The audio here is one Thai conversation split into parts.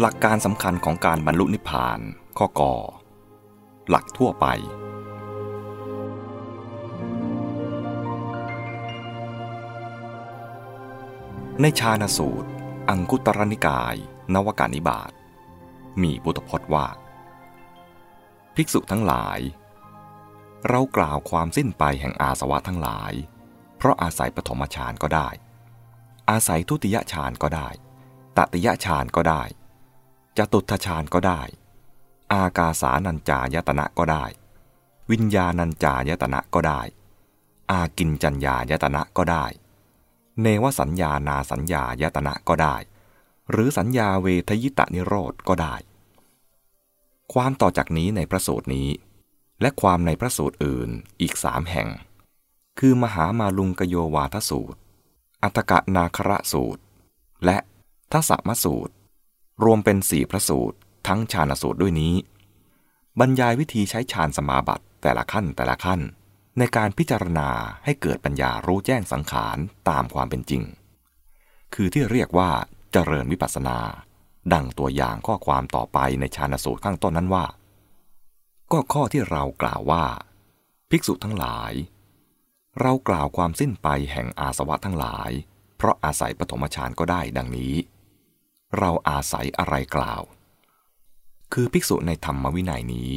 หลักการสำคัญของการบรรลุนิพพาน ข้อกอหลักทั่วไป ในชาณสูตร อังคุตรนิกาย นวการนิบาตมีพุทธพจน์ว่า ภิกษุทั้งหลาย เรากล่าวความสิ้นไปแห่งอาสวะทั้งหลาย เพราะอาศัยปฐมฌานก็ได้ อาศัยทุติยฌานก็ได้ตติยฌานก็ได้ จตุทฌานก็ได้ อากาสานัญจายตนะก็ได้ วิญญาณัญจายตนะก็ได้ อากินจัญญายตนะก็ได้ เนวสัญญานาสัญญายตนะก็ได้ หรือสัญญาเวทยิตานิโรธก็ได้ ความต่อจากนี้ในพระสูตรนี้ และความในพระสูตรอื่นอีกสามแห่ง คือมหามาลุงกโยวาทสูตร อัตกะนาคระสูตร และทัศมสูตร รวมเป็นสี่พระสูตร ทั้งฌานสูตรด้วยนี้ บรรยายวิธีใช้ฌานสมาบัติแต่ละขั้นแต่ละขั้น ในการพิจารณาให้เกิดปัญญารู้แจ้งสังขารตามความเป็นจริง คือที่เรียกว่าเจริญวิปัสสนา ดังตัวอย่างข้อความต่อไปในฌานสูตรข้างต้นนั้นว่า ก็ข้อที่เรากล่าวว่า ภิกษุทั้งหลาย เรากล่าวความสิ้นไปแห่งอาสวะทั้งหลาย เพราะอาศัยปฐมฌานก็ได้ดังนี้ เราอาศัยอะไรกล่าว คือภิกษุในธรรมวินัยนี้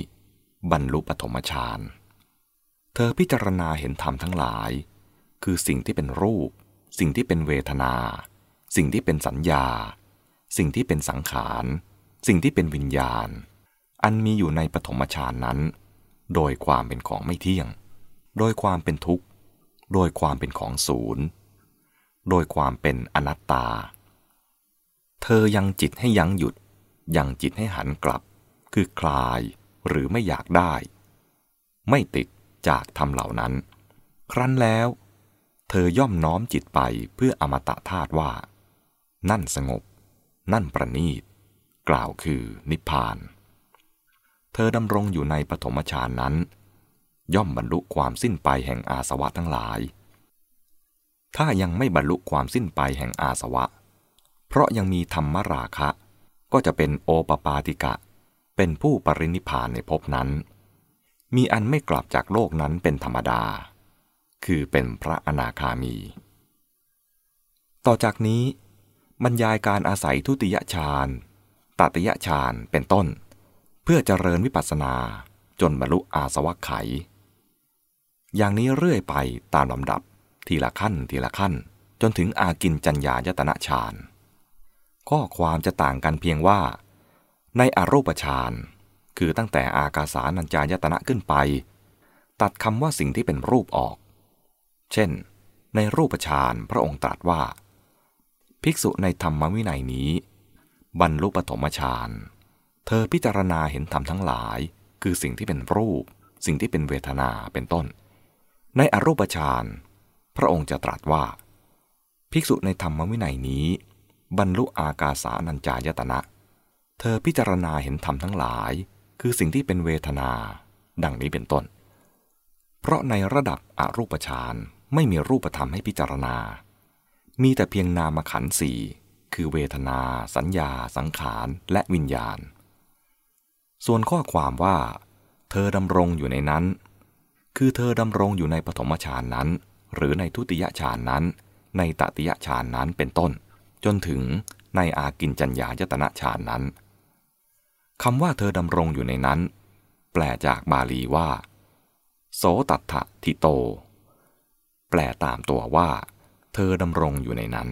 บรรลุปฐมฌาน เธอพิจารณาเห็นธรรมทั้งหลาย คือสิ่งที่เป็นรูป สิ่งที่เป็นเวทนา สิ่งที่เป็นสัญญา สิ่งที่เป็นสังขาร สิ่งที่เป็นวิญญาณ อันมีอยู่ในปฐมฌานนั้น โดยความเป็นของไม่เที่ยง โดยความเป็นทุกข์ โดยความเป็นของศูนย์ โดยความเป็นอนัตตา เธอยังจิตให้ยังหยุด ยังจิตให้หันกลับ คือคลายหรือไม่อยากได้ ไม่ติดจากธรรมเหล่านั้น ครั้นแล้ว เธอย่อมน้อมจิตไปเพื่ออมตะธาตุว่า นั่นสงบ นั่นประณีต กล่าวคือนิพพาน เธอดำรงอยู่ในปฐมฌานนั้น ย่อมบรรลุความสิ้นไปแห่งอาสวะทั้งหลาย ถ้ายังไม่บรรลุความสิ้นไปแห่งอาสวะ เพราะยังมีธรรมราคะ ก็จะเป็นโอปปาติกะ เป็นผู้ปรินิพานในภพนั้น มีอันไม่กลับจากโลกนั้นเป็นธรรมดา คือเป็นพระอนาคามี ต่อจากนี้ บรรยายการอาศัยทุติยฌานตติยฌานเป็นต้น เพื่อเจริญวิปัสสนาจนบรรลุอาสวัคไข อย่างนี้เรื่อยไปตามลำดับทีละขั้นทีละขั้น จนถึงอากินจัญญายตนะฌาน ข้อความจะต่างกันเพียงว่า ในอรูปฌานคือตั้งแต่อากาสานัญจายตนะขึ้นไป ตัดคำว่าสิ่งที่เป็นรูปออก เช่น ในรูปฌานพระองค์ตรัสว่า ภิกษุในธรรมวินัยนี้ บรรลุปฐมฌานเธอพิจารณาเห็นธรรมทั้งหลาย คือสิ่งที่เป็นรูป สิ่งที่เป็นเวทนาเป็นต้น ในอรูปฌานพระองค์จะตรัสว่า ภิกษุในธรรมวินัยนี้ บรรลุอากาสานัญจายตนะ เธอพิจารณาเห็นธรรมทั้งหลาย คือสิ่งที่เป็นเวทนา ดังนี้เป็นต้น เพราะในระดับอรูปฌานไม่มีรูปธรรมให้พิจารณา มีแต่เพียงนามขันธ์สี่คือเวทนา สัญญา สังขาร และวิญญาณ ส่วนข้อความว่า เธอดำรงอยู่ในนั้น คือเธอดำรงอยู่ในปฐมฌานนั้น หรือในทุติยฌานนั้น ในตติยฌานนั้นเป็นต้น จนถึงในอากินจัญญายตนะฌานนั้นคำว่าเธอดำรงอยู่ในนั้น แปลจากบาลีว่า โสตัทะทิโต แปลตามตัวว่า เธอดำรงอยู่ในนั้น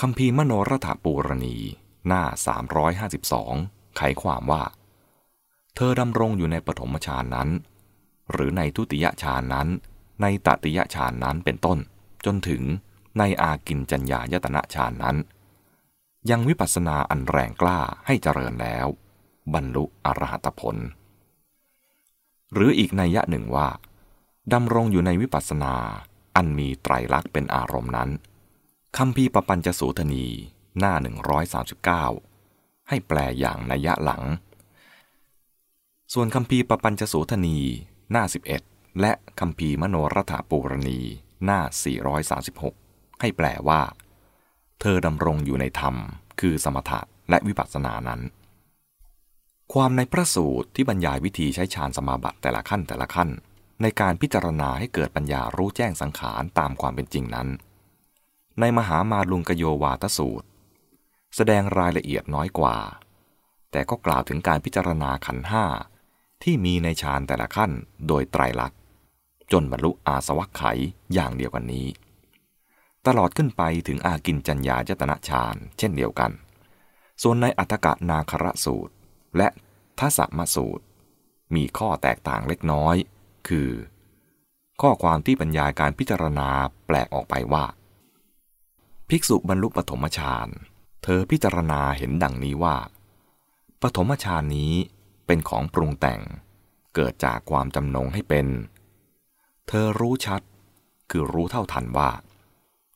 คำพีมโนรถปูรณี หน้า 352 ไขความว่า เธอดำรงอยู่ในปฐมฌานนั้น หรือในทุติยฌานนั้น ในตติยฌานนั้นเป็นต้น จนถึง ในอากินจัญญายตนะฌานนั้น ยังวิปัสสนาอันแรงกล้าให้เจริญแล้ว บรรลุอรหัตผล หรืออีกนัยยะหนึ่งว่าดำรงอยู่ในวิปัสสนาอันมีไตรลักษณ์เป็นอารมณ์นั้นคำพีปปัญจสูทนีหน้า 139 ให้แปลอย่างนัยยะหลัง ส่วนคำพีปปัญจสูทนีหน้า 11 และคำพีมโนรถปูรณีหน้า 436 ให้แปลว่า เธอดำรงอยู่ในธรรม คือสมถะและวิปัสสนานั้น ความในพระสูตรที่บรรยายวิธีใช้ฌานสมาบัติแต่ละขั้นแต่ละขั้น ในการพิจารณาให้เกิดปัญญารู้แจ้งสังขารตามความเป็นจริงนั้น ในมหามาลุงกโยวาทสูตร แสดงรายละเอียดน้อยกว่า แต่ก็กล่าวถึงการพิจารณาขันห้าที่มีในฌานแต่ละขั้นโดยไตรลักษณ์จนบรรลุอาสวัคไขอย่างเดียวกันนี้ ตลอดขึ้นไปถึงอากินจัญญายตนะฌานเช่นเดียวกัน ส่วนในอัตกะนาคระสูตร และทัศมสูตร มีข้อแตกต่างเล็กน้อย คือ ข้อความที่บรรยายการพิจารณาแปลกออกไปว่า ภิกษุบรรลุปฐมฌานเธอพิจารณาเห็นดังนี้ว่า ปฐมฌานนี้เป็นของปรุงแต่ง เกิดจากความจำนงให้เป็น เธอรู้ชัด คือรู้เท่าทันว่า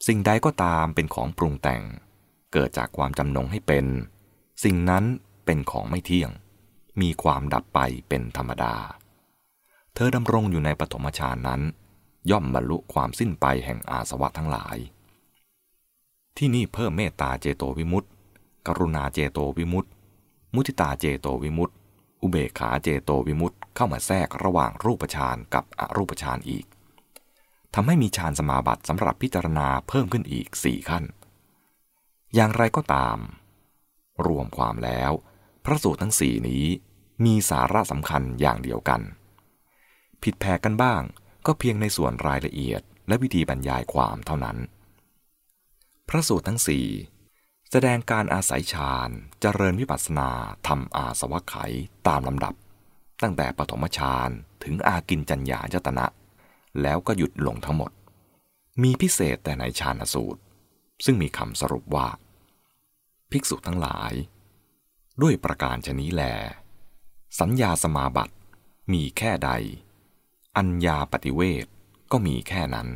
สิ่งใดก็ตามเป็นของปรุงแต่ง เกิดจากความจำนงให้เป็น สิ่งนั้นเป็นของไม่เที่ยง มีความดับไปเป็นธรรมดา เธอดำรงอยู่ในปฐมฌานนั้น ย่อมบรรลุความสิ้นไปแห่งอาสวะทั้งหลาย ที่นี่เพิ่มเมตตาเจโตวิมุตติ กรุณาเจโตวิมุตติ มุติตาเจโตวิมุตติ อุเบขาเจโตวิมุตต์เข้ามาแทรกระหว่างรูปฌานกับอรูปฌานอีก ทำให้มีฌานสมาบัติสำหรับพิจารณาเพิ่มขึ้นอีกสี่ขั้น อย่างไรก็ตาม รวมความแล้ว พระสูตรทั้งสี่นี้มีสาระสำคัญอย่างเดียวกัน ผิดแผกกันบ้างก็เพียงในส่วนรายละเอียดและวิธีบรรยายความเท่านั้น พระสูตรทั้งสี่แสดงการอาศัยฌานเจริญวิปัสสนาทำอาสวะไขตามลำดับ ตั้งแต่ปฐมฌานถึงอากินจัญญายตนะ แล้วก็หยุดลงทั้งหมด มีพิเศษแต่ในฌานสูตร ซึ่งมีคำสรุปว่า ภิกษุทั้งหลาย ด้วยประการชนี้แล สัญญาสมาบัติมีแค่ใด อัญญาปฏิเวทก็มีแค่นั้น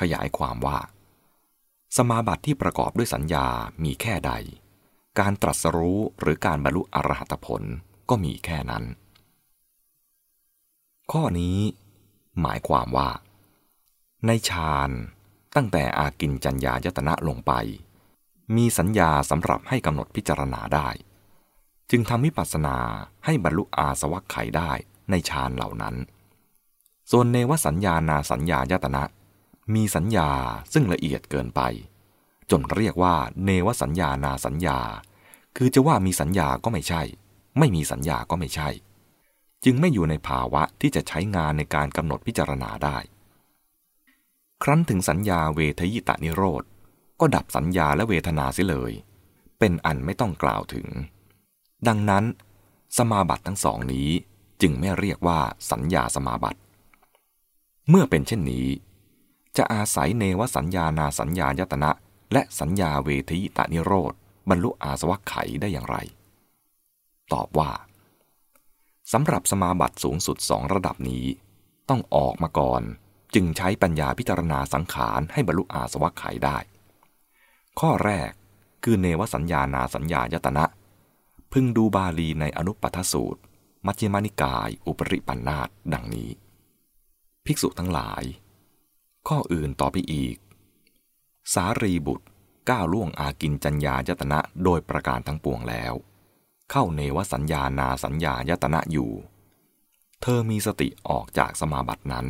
ขยายความว่า สมาบัติที่ประกอบด้วยสัญญามีแค่ใด การตรัสรู้หรือการบรรลุอรหัตผลก็มีแค่นั้น ข้อนี้ หมายความว่า ในฌานตั้งแต่อากินจัญญายตนะลงไป มีสัญญาสำหรับให้กำหนดพิจารณาได้ จึงทำวิปัสสนาให้บรรลุอาสวัคไขได้ในฌานเหล่านั้น ส่วนเนวสัญญานาสัญญายตนะ มีสัญญาซึ่งละเอียดเกินไป จนเรียกว่าเนวสัญญานาสัญญา คือจะว่ามีสัญญาก็ไม่ใช่ ไม่มีสัญญาก็ไม่ใช่ จึงไม่อยู่ในภาวะที่จะใช้งานในการกำหนดพิจารณาได้ ครั้นถึงสัญญาเวทยิตานิโรธ ก็ดับสัญญาและเวทนาเสียเลย เป็นอันไม่ต้องกล่าวถึง ดังนั้น สมาบัติทั้งสองนี้จึงไม่เรียกว่าสัญญาสมาบัติ เมื่อเป็นเช่นนี้ จะอาศัยเนวสัญญานาสัญญายตนะและสัญญาเวทีตานิโรธบรรลุอาสวัคไขได้อย่างไร ตอบว่า สำหรับสมาบัติสูงสุดสองระดับนี้ ต้องออกมาก่อน จึงใช้ปัญญาพิจารณาสังขารให้บรรลุอาสวัคไขได้ ข้อแรกคือเนวสัญญานาสัญญายตนะ พึงดูบาลีในอนุปัฏสูตร มัชฌิมานิกาย อุปริปันธาตดังนี้ ภิกษุทั้งหลาย ข้ออื่นต่อไปอีก สารีบุตรก้าวล่วงอากินจัญญายตนะโดยประการทั้งปวงแล้ว เข้าเนวสัญญานาสัญญายตนะอยู่ เธอมีสติออกจากสมาบัตินั้น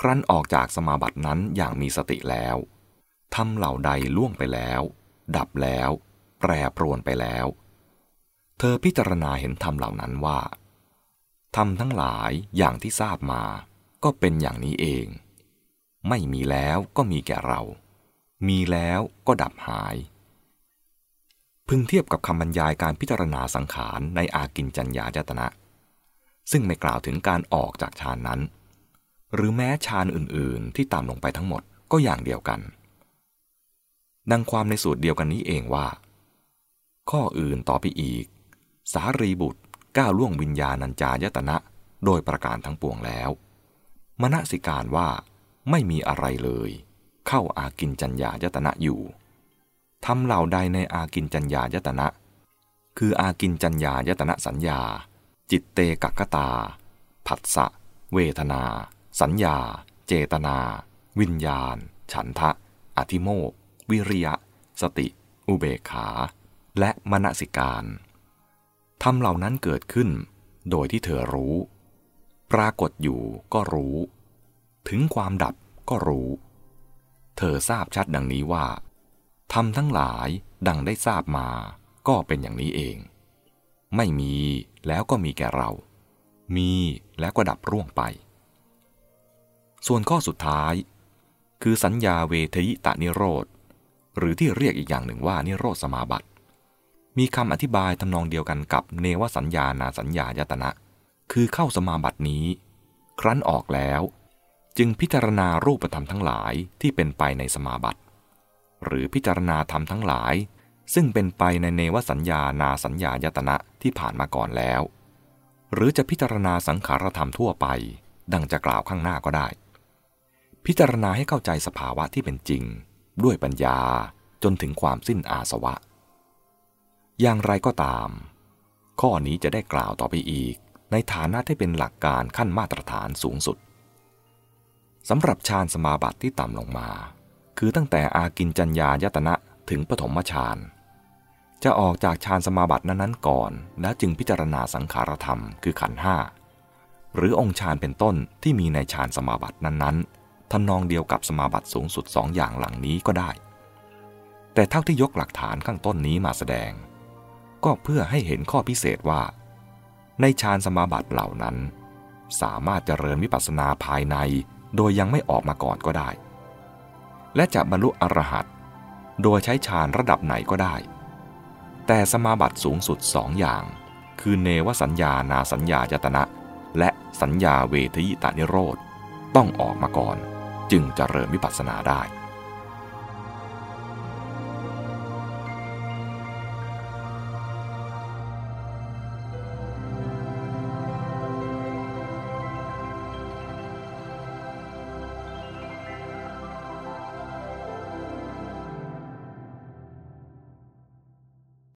ครั้นออกจากสมาบัตินั้นอย่างมีสติแล้วทำเหล่าใดล่วงไปแล้ว ดับแล้ว แปรปรวนไปแล้ว เธอพิจารณาเห็นธรรมเหล่านั้นว่าธรรมทั้งหลายอย่างที่ทราบมาก็เป็นอย่างนี้เอง ไม่มีแล้วก็มีแก่เรา มีแล้วก็ดับหาย พึงเทียบกับคำบรรยายการพิจารณาสังขารในอากินจัญญาจตนะ ซึ่งไม่กล่าวถึงการออกจากฌานนั้น หรือแม้ฌานอื่นๆ ที่ตามลงไปทั้งหมดก็อย่างเดียวกัน ดังความในสูตรเดียวกันนี้เองว่า ข้ออื่นต่อไปอีก สารีบุตรก้าวล่วงวิญญาณัญจายตนะ โดยประการทั้งปวงแล้ว มณสิการว่าไม่มีอะไรเลย เข้าอากินจัญญายตนะอยู่ ทำเหล่าใดในอากินจัญญายตนะ คืออากินจัญญายตนะสัญญา จิตเตกักตา ผัสสะ เวทนา สัญญา เจตนา วิญญาณ ฉันทะ อธิโมก วิริยะ สติ อุเบกขา และมณสิการทำเหล่านั้นเกิดขึ้น โดยที่เธอรู้ ปรากฏอยู่ก็รู้ ถึงความดับก็รู้ เธอทราบชัดดังนี้ว่า ทำทั้งหลายดังได้ทราบมาก็เป็นอย่างนี้เอง ไม่มีแล้วก็มีแก่เรา มีแล้วก็ดับร่วงไป ส่วนข้อสุดท้าย คือสัญญาเวทยิตานิโรธ หรือที่เรียกอีกอย่างหนึ่งว่านิโรธสมาบัติ มีคำอธิบายทำนองเดียวกันกับเนวสัญญานาสัญญายตนะ คือเข้าสมาบัตินี้ ครั้นออกแล้ว จึงพิจารณารูปธรรมทั้งหลายที่เป็นไปในสมาบัติ หรือพิจารณาธรรมทั้งหลาย ซึ่งเป็นไปในเนวสัญญานาสัญญายตนะที่ผ่านมาก่อนแล้ว หรือจะพิจารณาสังขารธรรมทั่วไป ดังจะกล่าวข้างหน้าก็ได้ พิจารณาให้เข้าใจสภาวะที่เป็นจริง ด้วยปัญญาจนถึงความสิ้นอาสวะ อย่างไรก็ตาม ข้อนี้จะได้กล่าวต่อไปอีก ในฐานะที่เป็นหลักการขั้นมาตรฐานสูงสุดสำหรับฌานสมาบัติที่ต่ำลงมา คือตั้งแต่อากินจัญญายตนะถึงปฐมฌานจะออกจากฌานสมาบัตินั้นๆก่อน แล้วจึงพิจารณาสังขารธรรมคือขันห้าหรือองค์ฌานเป็นต้นที่มีในฌานสมาบัตินั้นๆทำนองเดียวกับสมาบัติสูงสุดสองอย่างหลังนี้ก็ได้ แต่เท่าที่ยกหลักฐานข้างต้นนี้มาแสดง ก็เพื่อให้เห็นข้อพิเศษว่า ในฌานสมาบัติเหล่านั้น สามารถเจริญวิปัสสนาภายในโดยยังไม่ออกมาก่อนก็ได้ และจะบรรลุอรหัตโดยใช้ฌานระดับไหนก็ได้ แต่สมาบัติสูงสุดสองอย่าง คือเนวสัญญานาสัญญายตนะ และสัญญาเวทยิตานิโรธ ต้องออกมาก่อน จึงจะเริ่มวิปัสสนาได้